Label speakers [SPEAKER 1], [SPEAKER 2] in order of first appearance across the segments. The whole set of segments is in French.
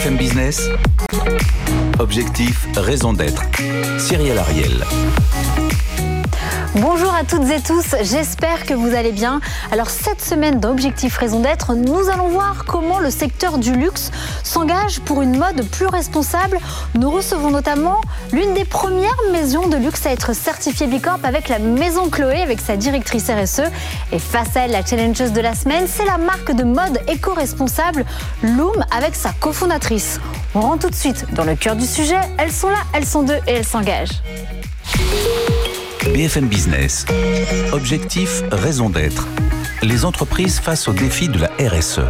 [SPEAKER 1] BFM Business, objectif, raison d'être. Cyril Ariel.
[SPEAKER 2] Bonjour à toutes et tous, j'espère que vous allez bien. Alors cette semaine d'Objectif Raison d'être, nous allons voir comment le secteur du luxe s'engage pour une mode plus responsable. Nous recevons notamment l'une des premières maisons de luxe à être certifiée Bicorp avec la Maison Chloé, avec sa directrice RSE. Et face à elle, la challengeuse de la semaine, c'est la marque de mode éco-responsable Loom avec sa cofondatrice. On rentre tout de suite dans le cœur du sujet. Elles sont là, elles sont deux et elles s'engagent.
[SPEAKER 1] BFM Business. Objectif, raison d'être. Les entreprises face aux défis de la RSE.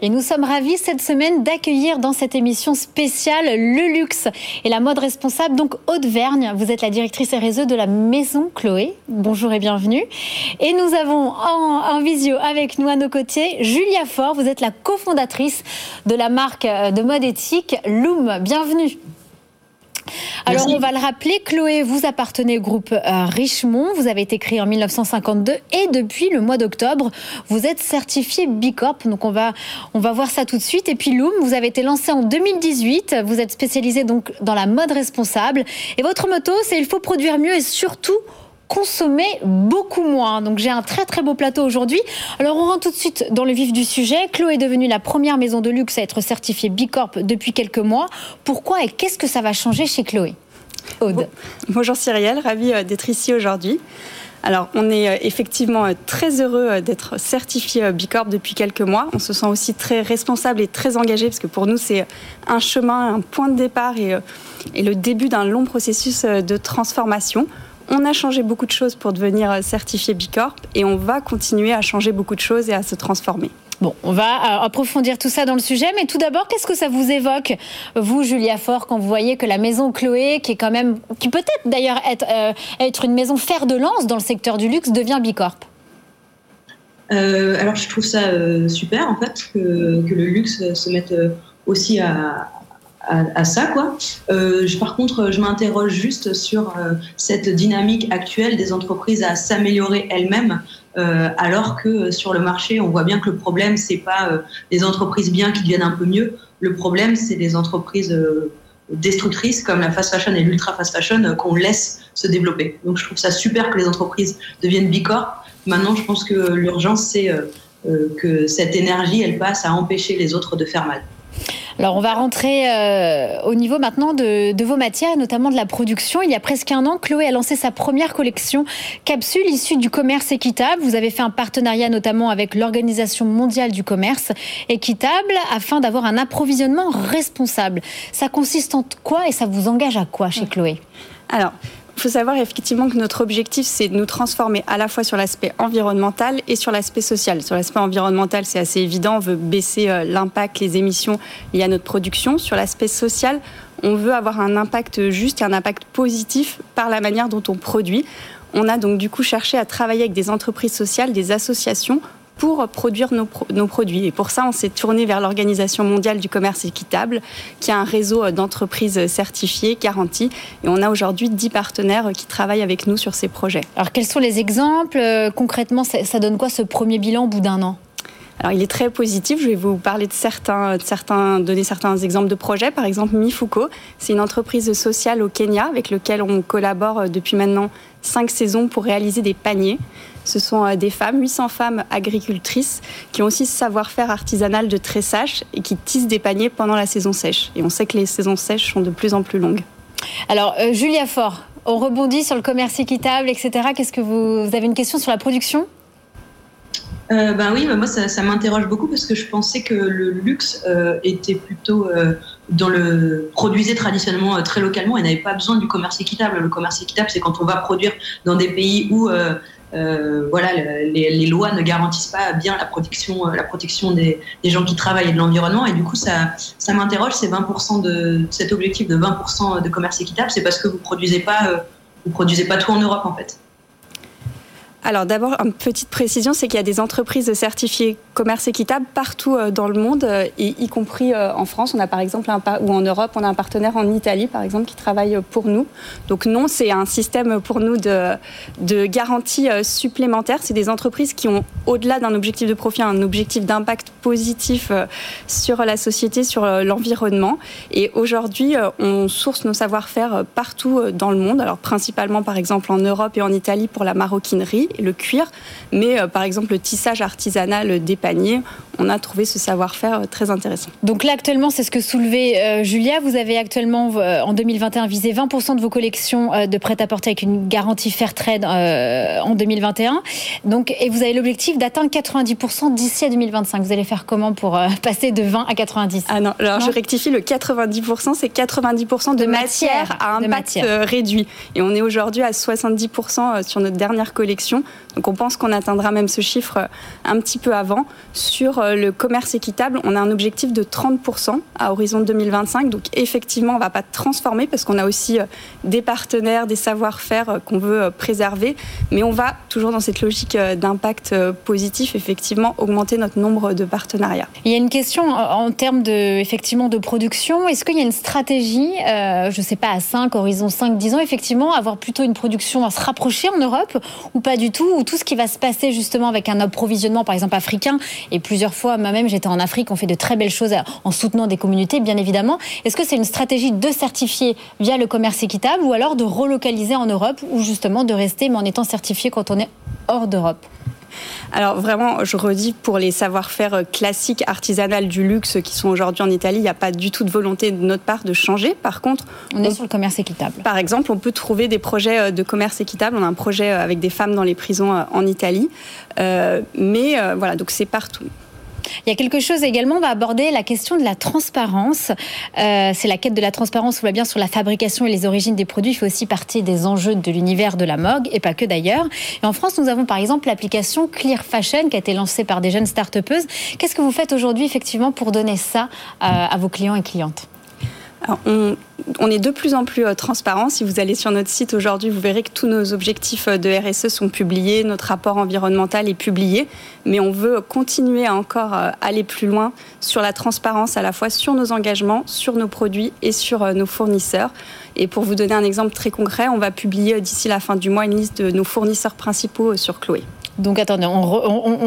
[SPEAKER 2] Et nous sommes ravis cette semaine d'accueillir dans cette émission spéciale le luxe et la mode responsable. Donc Aude Vergne, vous êtes la directrice RSE de la Maison Chloé. Bonjour et bienvenue. Et nous avons en, en visio avec nous à nos côtés Julia Faure. Vous êtes la cofondatrice de la marque de mode éthique Loom. Bienvenue. Alors on va le rappeler, Chloé, vous appartenez au groupe euh, Richemont, vous avez été créé en 1952 et depuis le mois d'octobre, vous êtes certifié Bicorp. Donc on va on va voir ça tout de suite. Et puis Loom, vous avez été lancé en 2018, vous êtes spécialisé donc dans la mode responsable. Et votre motto c'est il faut produire mieux et surtout consommer beaucoup moins. Donc j'ai un très très beau plateau aujourd'hui. Alors on rentre tout de suite dans le vif du sujet. Chloé est devenue la première maison de luxe à être certifiée Bicorp depuis quelques mois. Pourquoi et qu'est-ce que ça va changer chez Chloé? Aude.
[SPEAKER 3] Bonjour Cyrielle, ravie euh, d'être ici aujourd'hui. Alors, on est euh, effectivement euh, très heureux d'être certifié Bicorp depuis quelques mois. On se sent aussi très responsable et très engagé parce que pour nous, c'est un chemin, un point de départ et le début d'un long processus de transformation. On a changé beaucoup de choses pour devenir certifié Bicorp et on va continuer à changer beaucoup de choses et à se transformer.
[SPEAKER 2] Bon, on va euh, approfondir tout ça dans le sujet, mais tout d'abord, qu'est-ce que ça vous évoque, vous, Julia Fort, quand vous voyez que la maison Chloé, qui est quand même, qui peut-être d'ailleurs être, euh, être une maison fer de lance dans le secteur du luxe, devient Bicorp?
[SPEAKER 4] Euh, Alors, je trouve ça super, en fait, que, que, le luxe se mette aussi à, à, ça. Quoi. Euh, par contre, je m'interroge juste sur euh, cette dynamique actuelle des entreprises à s'améliorer elles-mêmes, euh, alors que sur le marché, on voit bien que le problème, c'est pas les entreprises bien qui deviennent un peu mieux. Le problème, c'est les entreprises destructrices comme la fast fashion et l'ultra fast fashion qu'on laisse se développer. Donc, je trouve ça super que les entreprises deviennent bicorp. Maintenant, je pense que l'urgence, c'est que cette énergie, elle passe à empêcher les autres de faire mal.
[SPEAKER 2] Alors on va rentrer euh, au niveau maintenant de, de, vos matières, notamment de la production. Il y a presque un an, Chloé a lancé sa première collection capsule issue du commerce équitable. Vous avez fait un partenariat notamment avec l'Organisation mondiale du commerce équitable afin d'avoir un approvisionnement responsable. Ça consiste en quoi et ça vous engage à quoi chez Chloé?
[SPEAKER 3] Alors, il faut savoir effectivement que notre objectif, c'est de nous transformer à la fois sur l'aspect environnemental et sur l'aspect social. Sur l'aspect environnemental, c'est assez évident, on veut baisser euh, l'impact, les émissions liées à notre production. Sur l'aspect social, on veut avoir un impact juste et un impact positif par la manière dont on produit. On a donc du coup cherché à travailler avec des entreprises sociales, des associations pour produire nos, nos, produits. Et pour ça, on s'est tourné vers l'Organisation mondiale du commerce équitable, qui a un réseau d'entreprises certifiées, garanties. Et on a aujourd'hui 10 partenaires qui travaillent avec nous sur ces projets.
[SPEAKER 2] Alors, quels sont les exemples euh, Concrètement, ça, ça donne quoi ce premier bilan au bout d'un an?
[SPEAKER 3] Alors, il est très positif. Je vais vous parler de certains, de certains, donner certains exemples de projets. Par exemple, Mifuko, c'est une entreprise sociale au Kenya avec laquelle on collabore euh, depuis maintenant cinq saisons pour réaliser des paniers. Ce sont euh, des femmes, 800 femmes agricultrices, qui ont aussi ce savoir-faire artisanal de tressage et qui tissent des paniers pendant la saison sèche. Et on sait que les saisons sèches sont de plus en plus longues.
[SPEAKER 2] Alors, euh, Julia Fort, on rebondit sur le commerce équitable, etc. Qu'est-ce que vous, vous avez une question sur la production?
[SPEAKER 4] Euh, ben oui, moi ça, ça m'interroge beaucoup parce que je pensais que le luxe euh, était plutôt euh, dans le produisait traditionnellement euh, très localement et n'avait pas besoin du commerce équitable. Le commerce équitable, c'est quand on va produire dans des pays où voilà les, lois ne garantissent pas bien la protection protection des, gens qui travaillent et de l'environnement et du coup ça m'interroge ces 20% de cet objectif de 20% de commerce équitable, c'est parce que vous produisez pas vous produisez pas tout en Europe en fait.
[SPEAKER 3] Alors d'abord, une petite précision, c'est qu'il y a des entreprises certifiées commerce équitable partout euh, dans le monde, euh, y compris euh, en France. On a par exemple un ou en Europe, on a un partenaire en Italie, par exemple, qui travaille pour nous. Donc non, c'est un système pour nous de, de garantie supplémentaire. C'est des entreprises qui ont, au-delà d'un objectif de profit, un objectif d'impact positif sur la société, sur l'environnement. Et aujourd'hui, on source nos savoir-faire partout dans le monde. Alors principalement, par exemple, en Europe et en Italie pour la maroquinerie le cuir, mais euh, par exemple le tissage artisanal des paniers, on a trouvé ce savoir-faire euh, très intéressant.
[SPEAKER 2] Donc là actuellement, c'est ce que soulevait euh, Julia, vous avez actuellement en 2021 visé 20% de vos collections de prêt-à-porter avec une garantie Fairtrade en 2021. Donc, et vous avez l'objectif d'atteindre 90% d'ici à 2025. Vous allez faire comment pour passer de 20 à 90
[SPEAKER 3] Ah non, alors je rectifie, le 90%, c'est 90% de, matière, à impact réduit. Et on est aujourd'hui à 70% sur notre dernière collection. Donc on pense qu'on atteindra même ce chiffre euh, un petit peu avant. Sur euh, le commerce équitable, on a un objectif de 30% à horizon 2025. Donc effectivement, on ne va pas transformer parce qu'on a aussi euh, des partenaires, des savoir-faire qu'on veut préserver. Mais on va, toujours dans cette logique d'impact positif, effectivement, augmenter notre nombre de partenariats.
[SPEAKER 2] Il y a une question en termes de, effectivement, de production. Est-ce qu'il y a une stratégie, je ne sais pas, à 5, horizon 5, 10 ans, effectivement, avoir plutôt une production à se rapprocher en Europe ou pas du tout, ou tout ce qui va se passer justement avec un approvisionnement, par exemple africain, et plusieurs fois, moi-même, j'étais en Afrique, on fait de très belles choses en soutenant des communautés, bien évidemment. Est-ce que c'est une stratégie de certifier via le commerce équitable, ou alors de relocaliser en Europe, ou justement de rester, mais en étant certifié quand on est hors d'Europe?
[SPEAKER 3] Alors vraiment, je redis, pour les savoir-faire classiques, artisanales du luxe qui sont aujourd'hui en Italie, il n'y a pas du tout de volonté de notre part de changer. Par contre,
[SPEAKER 2] on, est sur le commerce équitable.
[SPEAKER 3] Par exemple, on peut trouver des projets euh, de commerce équitable. On a un projet euh, avec des femmes dans les prisons euh, en Italie. mais voilà, donc c'est partout.
[SPEAKER 2] Il y a quelque chose également, on va aborder la question de la transparence. Euh, c'est la quête de la transparence, on voit bien sur la fabrication et les origines des produits, fait aussi partie des enjeux de l'univers de la mode, et pas que d'ailleurs. Et en France, nous avons par exemple l'application Clear Fashion qui a été lancée par des jeunes start-upeuses. Qu'est-ce que vous faites aujourd'hui effectivement pour donner ça à vos clients et clientes?
[SPEAKER 3] On, est de plus en plus euh, transparent. Si vous allez sur notre site aujourd'hui, vous verrez que tous nos objectifs euh, de RSE sont publiés, notre rapport environnemental est publié, mais on veut continuer à encore euh, aller plus loin sur la transparence à la fois sur nos engagements, sur nos produits et sur nos fournisseurs. Et pour vous donner un exemple très concret, on va publier d'ici la fin du mois une liste de nos fournisseurs principaux sur Chloé.
[SPEAKER 2] Donc attendez, on,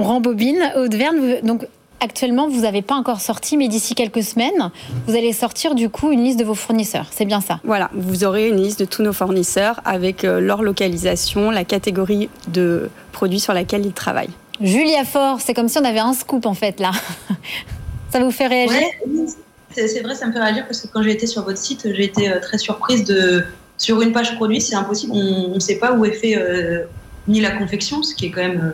[SPEAKER 2] rembobine. Aude-Verne, donc actuellement, vous n'avez pas encore sorti, mais d'ici quelques semaines, vous allez sortir du coup une liste de vos fournisseurs. C'est bien ça?
[SPEAKER 3] Voilà, vous aurez une liste de tous nos fournisseurs avec euh, leur localisation, la catégorie de produits sur laquelle ils travaillent.
[SPEAKER 2] Julia Fort, c'est comme si on avait un scoop en fait là. ça vous fait réagir?
[SPEAKER 4] C'est vrai, ça me fait réagir parce que quand j'ai été sur votre site, j'ai été euh, très surprise de. Sur une page produit, c'est impossible, on ne sait pas où est fait euh, ni la confection, ce qui est quand même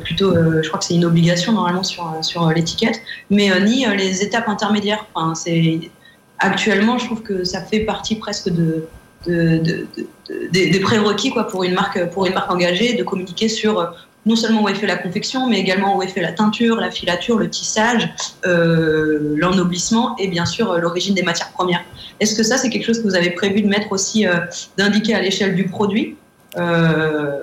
[SPEAKER 4] plutôt, euh, je crois que c'est une obligation normalement sur, sur l'étiquette, mais euh, ni euh, les étapes intermédiaires. Enfin, c'est actuellement, je trouve que ça fait partie presque de, des, prérequis quoi pour une marque pour une marque engagée de communiquer sur non seulement où est fait la confection, mais également où est fait la teinture, la filature, le tissage, l'ennoblissement et bien sûr l'origine des matières premières. Est-ce que ça, c'est quelque chose que vous avez prévu de mettre aussi, d'indiquer à l'échelle du produit? Euh,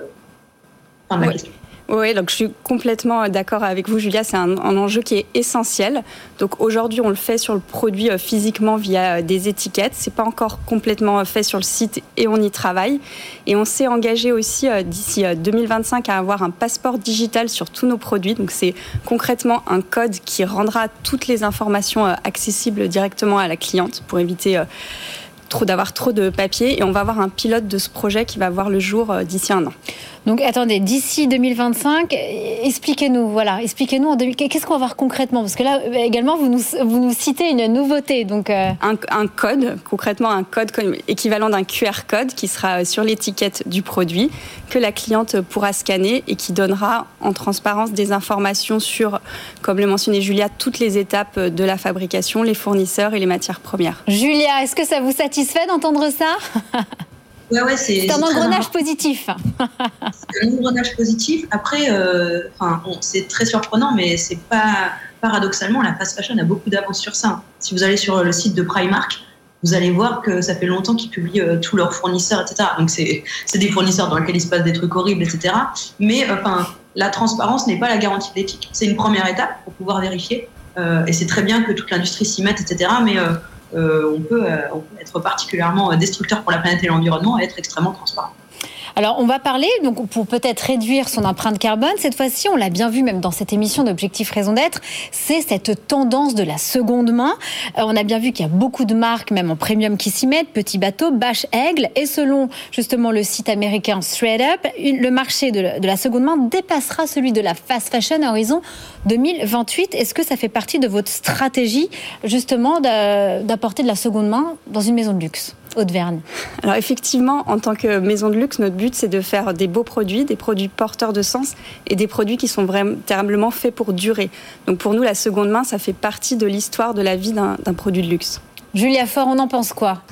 [SPEAKER 3] la question. Oui, donc je suis complètement d'accord avec vous, Julia. C'est un, enjeu qui est essentiel. Donc aujourd'hui, on le fait sur le produit euh, physiquement via euh, des étiquettes. C'est pas encore complètement euh, fait sur le site et on y travaille. Et on s'est engagé aussi d'ici 2025 à avoir un passeport digital sur tous nos produits. Donc c'est concrètement un code qui rendra toutes les informations accessibles directement à la cliente pour éviter trop d'avoir trop de papier. Et on va avoir un pilote de ce projet qui va voir le jour d'ici un an.
[SPEAKER 2] Donc attendez, d'ici 2025, expliquez-nous, voilà, expliquez-nous qu'est-ce qu'on va voir concrètement? Parce que là également, vous nous, vous nous citez une nouveauté. Donc,
[SPEAKER 3] euh, un, code, concrètement un code équivalent d'un QR code qui sera sur l'étiquette du produit, que la cliente pourra scanner et qui donnera en transparence des informations sur, comme le mentionnait Julia, toutes les étapes de la fabrication, les fournisseurs et les matières premières.
[SPEAKER 2] Julia, est-ce que ça vous satisfait d'entendre ça? c'est un engrenage positif.
[SPEAKER 4] c'est un engrenage positif. Après, euh, c'est très surprenant, mais c'est pas paradoxalement la fast fashion a beaucoup d'avance sur ça. Si vous allez sur le site de Primark, vous allez voir que ça fait longtemps qu'ils publient tous leurs fournisseurs, etc. Donc c'est des fournisseurs dans lesquels il se passe des trucs horribles, etc. Mais enfin, la transparence n'est pas la garantie d'éthique. C'est une première étape pour pouvoir vérifier. et c'est très bien que toute l'industrie s'y mette, etc. Mais on peut, on, peut, être particulièrement destructeur pour la planète et l'environnement et être extrêmement transparent.
[SPEAKER 2] Alors, on va parler, donc, pour peut-être réduire son empreinte carbone, cette fois-ci, on l'a bien vu même dans cette émission d'Objectif Raison d'être, c'est cette tendance de la seconde main. Euh, on a bien vu qu'il y a beaucoup de marques, même en premium, qui s'y mettent, Petit Bateau, Bache Aigle, et selon justement le site américain ThreadUp, le marché de, de la seconde main dépassera celui de la fast fashion à horizon 2028. Est-ce que ça fait partie de votre stratégie, justement, d'apporter de la seconde main dans une maison de luxe? Haute-Verne
[SPEAKER 3] Alors effectivement, en tant que maison de luxe, notre but c'est de faire des beaux produits, des produits porteurs de sens et des produits qui sont véritablement faits pour durer. Donc pour nous, la seconde main, ça fait partie de l'histoire de la vie d'un produit de luxe.
[SPEAKER 2] Julia Faure, on en pense quoi?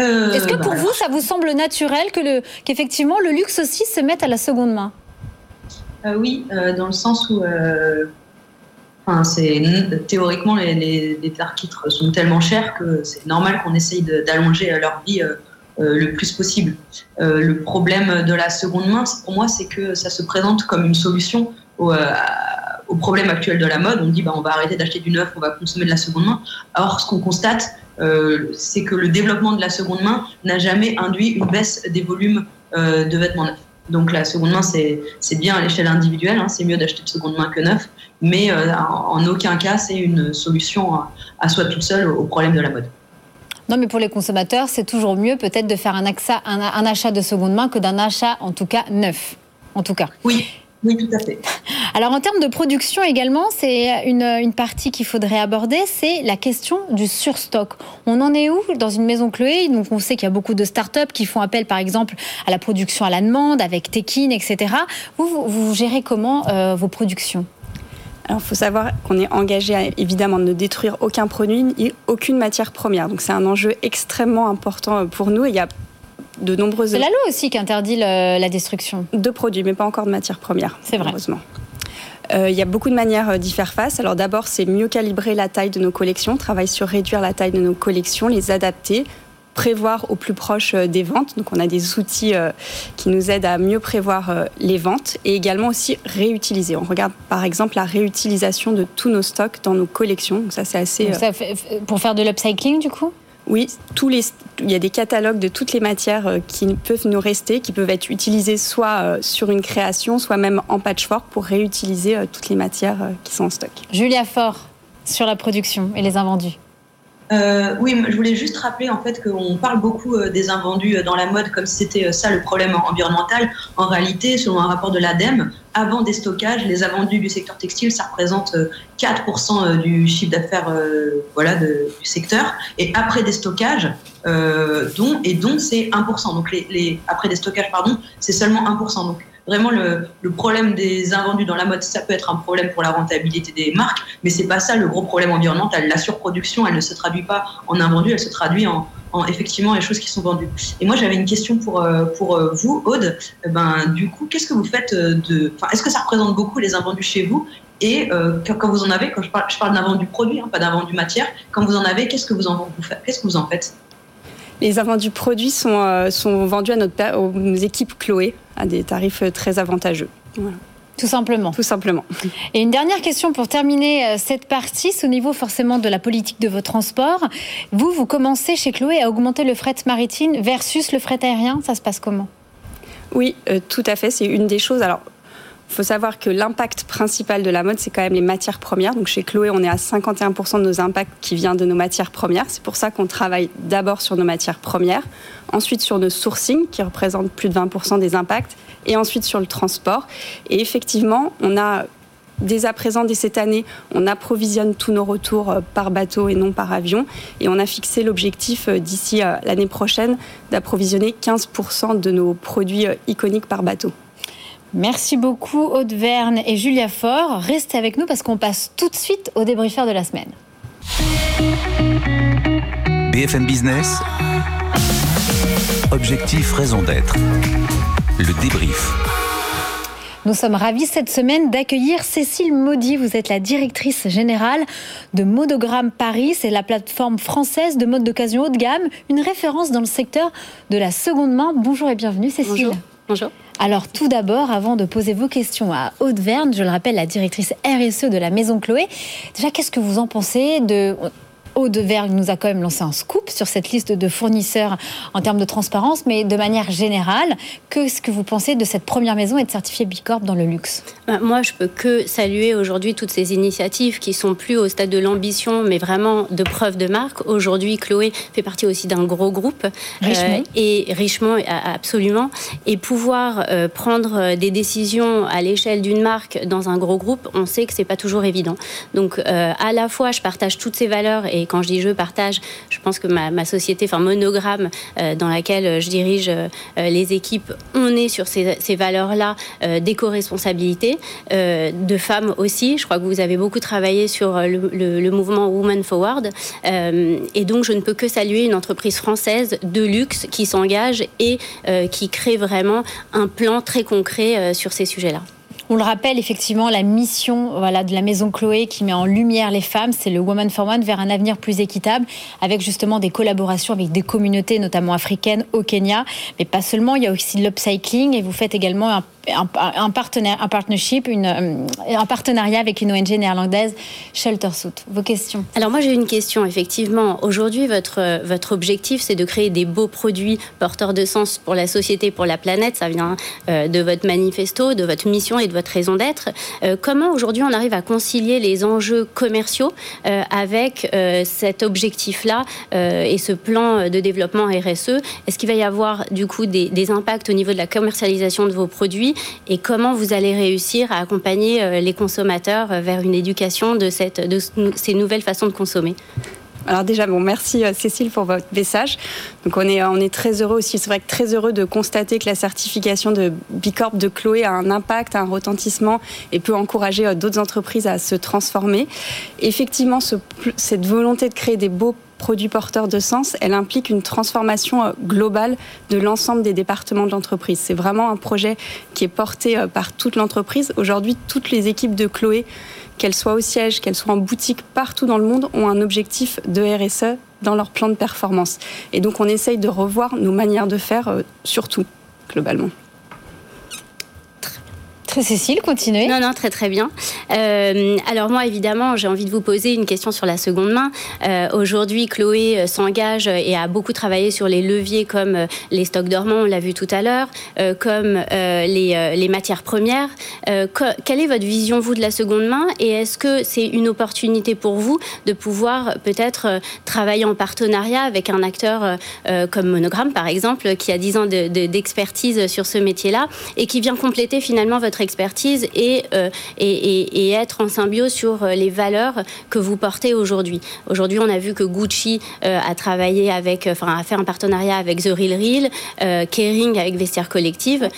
[SPEAKER 2] Euh, Est-ce que pour bah, vous, ça vous semble naturel que qu'effectivement le luxe aussi se mette à la seconde main?
[SPEAKER 4] Euh, Oui, euh, dans le sens où Théoriquement les, les, les sont tellement chers que c'est normal qu'on essaye d'allonger leur vie euh, euh, le plus possible. Euh, le problème de la seconde main, pour moi, c'est que ça se présente comme une solution au, au problème actuel de la mode. On dit bah, on va arrêter d'acheter du neuf, on va consommer de la seconde main. Or, ce qu'on constate, c'est que le développement de la seconde main n'a jamais induit une baisse des volumes de vêtements neufs. Donc la seconde main, c'est bien à l'échelle individuelle, hein, c'est mieux d'acheter de seconde main que neuf, mais euh, en, aucun cas c'est une solution à, soi toute seule au problème de la mode.
[SPEAKER 2] Non, mais pour les consommateurs, c'est toujours mieux peut-être de faire un, un achat de seconde main que d'un achat, en tout cas, neuf. En tout cas.
[SPEAKER 4] Oui, oui, tout à fait.
[SPEAKER 2] Alors en termes de production également, c'est une, partie qu'il faudrait aborder, c'est la question du surstock. On en est où dans une maison Chloé? Donc on sait qu'il y a beaucoup de startups qui font appel par exemple à la production à la demande avec Tekin, etc. Vous, vous, gérez comment euh, vos productions?
[SPEAKER 3] Alors, il faut savoir qu'on est engagé à évidemment ne détruire aucun produit ni aucune matière première. Donc, c'est un enjeu extrêmement important pour nous. il y a de nombreuses.
[SPEAKER 2] C'est la loi aussi qui interdit la destruction.
[SPEAKER 3] De produits, mais pas encore de matières premières.
[SPEAKER 2] C'est vrai.
[SPEAKER 3] Heureusement. Euh, il y a beaucoup de manières euh, d'y faire face. Alors d'abord, c'est mieux calibrer la taille de nos collections, travailler sur réduire la taille de nos collections, les adapter, prévoir au plus proche euh, des ventes. Donc on a des outils qui nous aident à mieux prévoir les ventes et également aussi réutiliser. On regarde par exemple la réutilisation de tous nos stocks dans nos collections. Donc ça c'est assez...
[SPEAKER 2] pour faire de l'upcycling du coup?
[SPEAKER 3] Oui, tous les, il y a des catalogues de toutes les matières euh, qui peuvent nous rester, qui peuvent être utilisées soit euh, sur une création, soit même en patchwork pour réutiliser euh, toutes les matières qui sont en stock.
[SPEAKER 2] Julia Fort, sur la production et les invendus.
[SPEAKER 4] Euh, oui, je voulais juste rappeler en fait qu'on parle beaucoup euh, des invendus euh, dans la mode comme si c'était ça le problème environnemental. En réalité, selon un rapport de l'ADEME, avant des stockages, les invendus du secteur textile, ça représente 4% du chiffre d'affaires voilà, du secteur. Et après des stockages, dont, et c'est 1%. Donc après des pardon, c'est seulement 1%. Donc Vraiment, le, problème des invendus dans la mode, ça peut être un problème pour la rentabilité des marques, mais c'est pas ça le gros problème environnemental. La surproduction, elle ne se traduit pas en invendus, elle se traduit en, effectivement les choses qui sont vendues. Et moi, j'avais une question pour, euh, euh, vous, Aude. Eh ben, du coup, qu'est-ce que vous faites euh, de. Est-ce que ça représente beaucoup les invendus chez vous? Et quand vous en avez, quand je parle, je parle d'invendu produit, hein, pas d'invendu matière, quand vous en avez, qu'est-ce que vous en faites?
[SPEAKER 3] Les invendus produits sont, sont vendus à notre, aux équipes Chloé à des tarifs très avantageux.
[SPEAKER 2] Tout simplement.
[SPEAKER 3] Tout simplement.
[SPEAKER 2] Et une dernière question pour terminer euh, cette partie, c'est au niveau forcément de la politique de vos transports. Vous, vous commencez chez Chloé à augmenter le fret maritime versus le fret aérien. Ça se passe comment?
[SPEAKER 3] Oui, euh, tout à fait. C'est une des choses. Alors, il faut savoir que l'impact principal de la mode, c'est quand même les matières premières. Donc chez Chloé, on est à 51% de nos impacts qui viennent de nos matières premières. C'est pour ça qu'on travaille d'abord sur nos matières premières, ensuite sur nos sourcing, qui représentent plus de 20% des impacts, et ensuite sur le transport. Et effectivement, on a dès à présent, dès cette année, on approvisionne tous nos retours euh, par bateau et non par avion. Et on a fixé l'objectif euh, d'ici euh, l'année prochaine d'approvisionner 15% de nos produits iconiques par bateau.
[SPEAKER 2] Merci beaucoup Aude Verne et Julia Faure. Restez avec nous parce qu'on passe tout de suite au débriefeur de la semaine.
[SPEAKER 1] BFM Business. Objectif raison d'être. Le débrief.
[SPEAKER 2] Nous sommes ravis cette semaine d'accueillir Cécile Maudy. Vous êtes la directrice générale de Monogramme Paris. C'est la plateforme française de mode d'occasion haut de gamme, une référence dans le secteur de la seconde main. Bonjour et bienvenue Cécile.
[SPEAKER 5] Bonjour.
[SPEAKER 2] Alors tout d'abord, avant de poser vos questions à Aude-Verne, je le rappelle, la directrice RSE de la Maison Chloé, déjà qu'est-ce que vous en pensez de Aude-Vergne nous a quand même lancé un scoop sur cette liste de fournisseurs en termes de transparence, mais de manière générale, qu'est-ce que vous pensez de cette première maison être certifiée Bicorp dans le luxe
[SPEAKER 5] bah, Moi, je peux que saluer aujourd'hui toutes ces initiatives qui sont plus au stade de l'ambition, mais vraiment de preuve de marque. Aujourd'hui, Chloé fait partie aussi d'un gros groupe.
[SPEAKER 2] Richement. Euh,
[SPEAKER 5] et richement, absolument. Et pouvoir euh, prendre des décisions à l'échelle d'une marque dans un gros groupe, on sait que c'est pas toujours évident. Donc, euh, à la fois, je partage toutes ces valeurs et et quand je dis je partage, je pense que ma, société, enfin Monogramme, euh, dans laquelle je dirige euh, les équipes, on est sur ces, valeurs-là euh, d'éco-responsabilité, de femmes aussi. Je crois que vous avez beaucoup travaillé sur le, mouvement Women Forward. et donc, je ne peux que saluer une entreprise française de luxe qui s'engage et qui crée vraiment un plan très concret sur ces sujets-là.
[SPEAKER 2] On le rappelle, effectivement, la mission voilà, de la Maison Chloé qui met en lumière les femmes, c'est le Woman for One vers un avenir plus équitable, avec justement des collaborations avec des communautés, notamment africaines, au Kenya. Mais pas seulement, il y a aussi l'upcycling et vous faites également un un, partnership, euh, un partenariat avec une ONG néerlandaise, Sheltersuit. Vos questions
[SPEAKER 5] Alors moi j'ai une question, effectivement. Aujourd'hui, votre, votre objectif, c'est de créer des beaux produits porteurs de sens pour la société, pour la planète. Ça vient euh, de votre manifesto, de votre mission et de votre raison d'être. Euh, comment aujourd'hui on arrive à concilier les enjeux commerciaux avec cet objectif-là et ce plan de développement RSE Est-ce qu'il va y avoir du coup des impacts au niveau de la commercialisation de vos produits et comment vous allez réussir à accompagner euh, les consommateurs euh, vers une éducation de, ces nouvelles façons de consommer
[SPEAKER 3] alors déjà, bon, merci euh, Cécile pour votre message. Donc on est, on est très heureux aussi, c'est vrai que très heureux de constater que la certification de Bicorp de Chloé a un impact, un retentissement et peut encourager d'autres entreprises à se transformer. Effectivement, ce, cette volonté de créer des beaux produit porteur de sens, elle implique une transformation euh, globale de l'ensemble des départements de l'entreprise. C'est vraiment un projet qui est porté euh, par toute l'entreprise. Aujourd'hui, toutes les équipes de Chloé, qu'elles soient au siège, qu'elles soient en boutique, partout dans le monde, ont un objectif de RSE dans leur plan de performance. Et donc, on essaye de revoir nos manières de faire, euh, surtout, globalement.
[SPEAKER 2] Cécile, continuez.
[SPEAKER 5] Non, non, très très bien. Euh, alors moi, évidemment, j'ai envie de vous poser une question sur la seconde main. Euh, aujourd'hui, Chloé euh, s'engage et a beaucoup travaillé sur les leviers comme les stocks dormants, on l'a vu tout à l'heure, comme les, les, matières premières. quelle est votre vision, vous, de la seconde main? Et est-ce que c'est une opportunité pour vous de pouvoir peut-être travailler en partenariat avec un acteur comme Monogramme, par exemple, qui a 10 ans d'expertise sur ce métier-là et qui vient compléter finalement votre expertise euh, et, et, être en symbiose sur euh, les valeurs que vous portez aujourd'hui. Aujourd'hui, on a vu que Gucci euh, a travaillé avec, enfin, a fait un partenariat avec The Real Real, Kering avec Vestiaire Collective.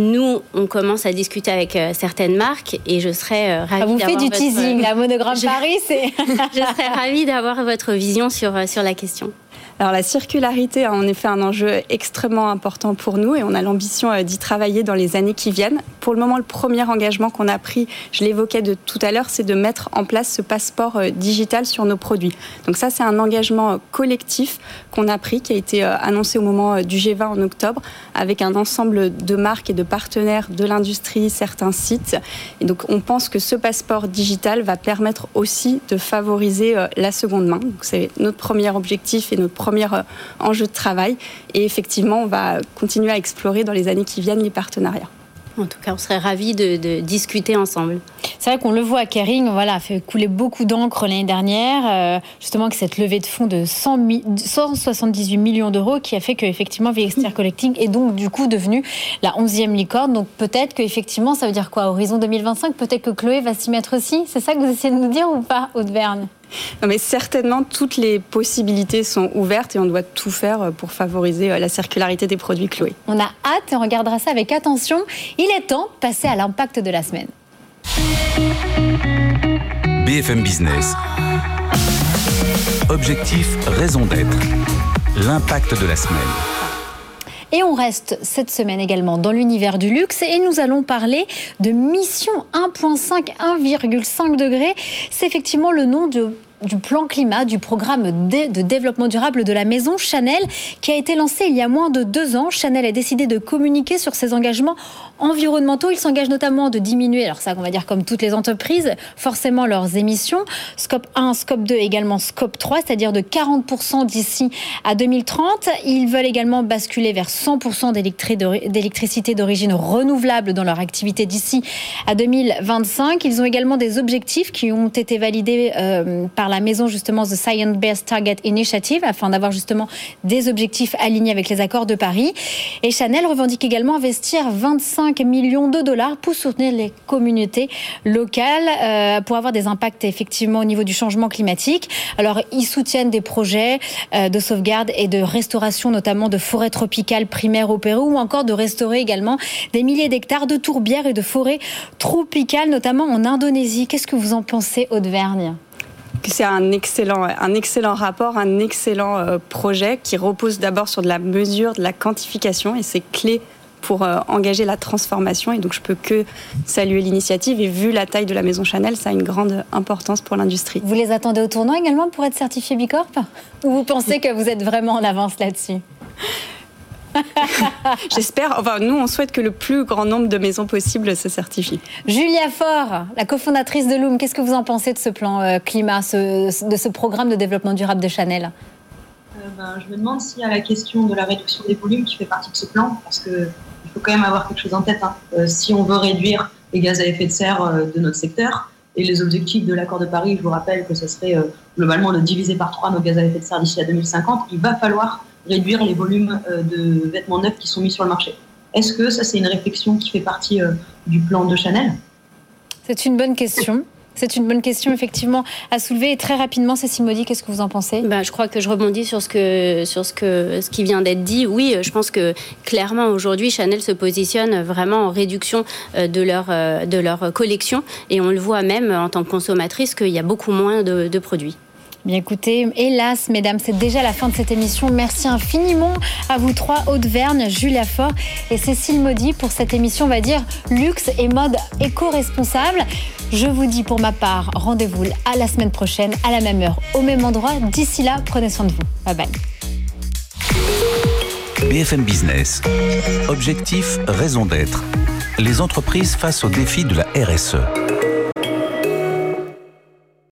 [SPEAKER 5] Nous, on commence à discuter avec certaines marques et je serais ravie
[SPEAKER 2] ah, Vous faites du teasing, la monogramme Paris,
[SPEAKER 5] c'est... je serais ravie d'avoir votre vision sur, sur la question.
[SPEAKER 3] Alors la circularité a en effet un enjeu extrêmement important pour nous et on a l'ambition euh, d'y travailler dans les années qui viennent. Pour le moment, le premier engagement qu'on a pris, je l'évoquais de tout à l'heure, c'est de mettre en place ce passeport euh, digital sur nos produits. Donc ça, c'est un engagement euh, collectif qu'on a pris, qui a été annoncé au moment du G20 en octobre, avec un ensemble de marques et de partenaires de l'industrie, certains sites. Et donc on pense que ce passeport digital va permettre aussi de favoriser la seconde main. C'est notre premier objectif et notre premier euh, enjeu de travail. Et effectivement, on va continuer à explorer dans les années qui viennent les partenariats.
[SPEAKER 5] En tout cas, on serait ravis de, discuter ensemble.
[SPEAKER 2] C'est vrai qu'on le voit, Kering voilà, a fait couler beaucoup d'encre l'année dernière, euh, justement que cette levée de fonds de 178 millions d'euros qui a fait qu'effectivement VXTR Collecting est donc du coup devenue la 11e licorne. Donc peut-être qu'effectivement, ça veut dire quoi? Horizon 2025, peut-être que Chloé va s'y mettre aussi? C'est ça que vous essayez de nous dire ou pas, Haute-Verne
[SPEAKER 3] non, mais certainement, toutes les possibilités sont ouvertes et on doit tout faire euh, pour favoriser euh, la circularité des produits Chloé.
[SPEAKER 2] On a hâte et on regardera ça avec attention. Il est temps de passer à l'impact de la semaine.
[SPEAKER 1] BFM Business. Objectif, raison d'être. L'impact de la semaine.
[SPEAKER 2] Et on reste cette semaine également dans l'univers du luxe et nous allons parler de Mission 1.5, 1,5 degré. C'est effectivement le nom de du plan climat, du programme de développement durable de la maison Chanel, qui a été lancé il y a moins de deux ans. Chanel a décidé de communiquer sur ses engagements environnementaux. Il s'engage notamment de diminuer, alors ça on va dire comme toutes les entreprises, forcément leurs émissions, scope 1, scope 2 également scope 3, c'est-à-dire de 40% d'ici à 2030. Ils veulent également basculer vers 100% d'électricité d'origine renouvelable dans leur activité d'ici à 2025. Ils ont également des objectifs qui ont été validés euh, par la maison justement The Science Based Target Initiative afin d'avoir justement des objectifs alignés avec les accords de Paris. Et Chanel revendique également investir 25 millions de dollars pour soutenir les communautés locales euh, pour avoir des impacts effectivement au niveau du changement climatique. Alors ils soutiennent des projets euh, de sauvegarde et de restauration notamment de forêts tropicales primaires au Pérou ou encore de restaurer également des milliers d'hectares de tourbières et de forêts tropicales notamment en Indonésie. Qu'est-ce que vous en pensez,
[SPEAKER 3] C'est un excellent, un excellent rapport, un excellent euh, projet qui repose d'abord sur de la mesure, de la quantification et c'est clé pour euh, engager la transformation. Et donc, je peux que saluer l'initiative. Et vu la taille de la maison Chanel, ça a une grande importance pour l'industrie.
[SPEAKER 2] Vous les attendez au tournoi également pour être certifié Bicorp? Ou vous pensez que vous êtes vraiment en avance là-dessus?
[SPEAKER 3] J'espère. Enfin, nous, on souhaite que le plus grand nombre de maisons possibles se certifient.
[SPEAKER 2] Julia Faure, la cofondatrice de Loom, qu'est-ce que vous en pensez de ce plan euh, climat, de ce programme de développement durable de Chanel?
[SPEAKER 4] Euh, ben, Je me demande s'il y a la question de la réduction des volumes qui fait partie de ce plan, parce qu'il faut quand même avoir quelque chose en tête. Hein. Euh, si on veut réduire les gaz à effet de serre de notre secteur, et les objectifs de l'accord de Paris, je vous rappelle que ce serait globalement de diviser par trois nos gaz à effet de serre d'ici à 2050, il va falloir réduire les volumes euh, de vêtements neufs qui sont mis sur le marché. Est-ce que ça, c'est une réflexion qui fait partie euh, du plan de Chanel?
[SPEAKER 2] C'est une bonne question. C'est une bonne question, effectivement, à soulever. Et très rapidement, Cécile Maudit, qu'est-ce que vous en pensez?
[SPEAKER 5] Ben, Je crois que je rebondis sur ce, que, sur ce, que, ce qui vient d'être dit. Oui, je pense que clairement, aujourd'hui, Chanel se positionne vraiment en réduction euh, de leur, de leur collection. Et on le voit même en tant que consommatrice qu'il y a beaucoup moins de produits.
[SPEAKER 2] Bien écoutez, hélas, mesdames, c'est déjà la fin de cette émission. Merci infiniment à vous trois, Haute-Verne, Julia Fort et Cécile Maudy pour cette émission, on va dire, luxe et mode éco-responsable. Je vous dis pour ma part, rendez-vous à la semaine prochaine, à la même heure, au même endroit. D'ici là, prenez soin de vous. Bye bye.
[SPEAKER 1] BFM Business. Objectif, raison d'être. Les entreprises face au défi de la RSE.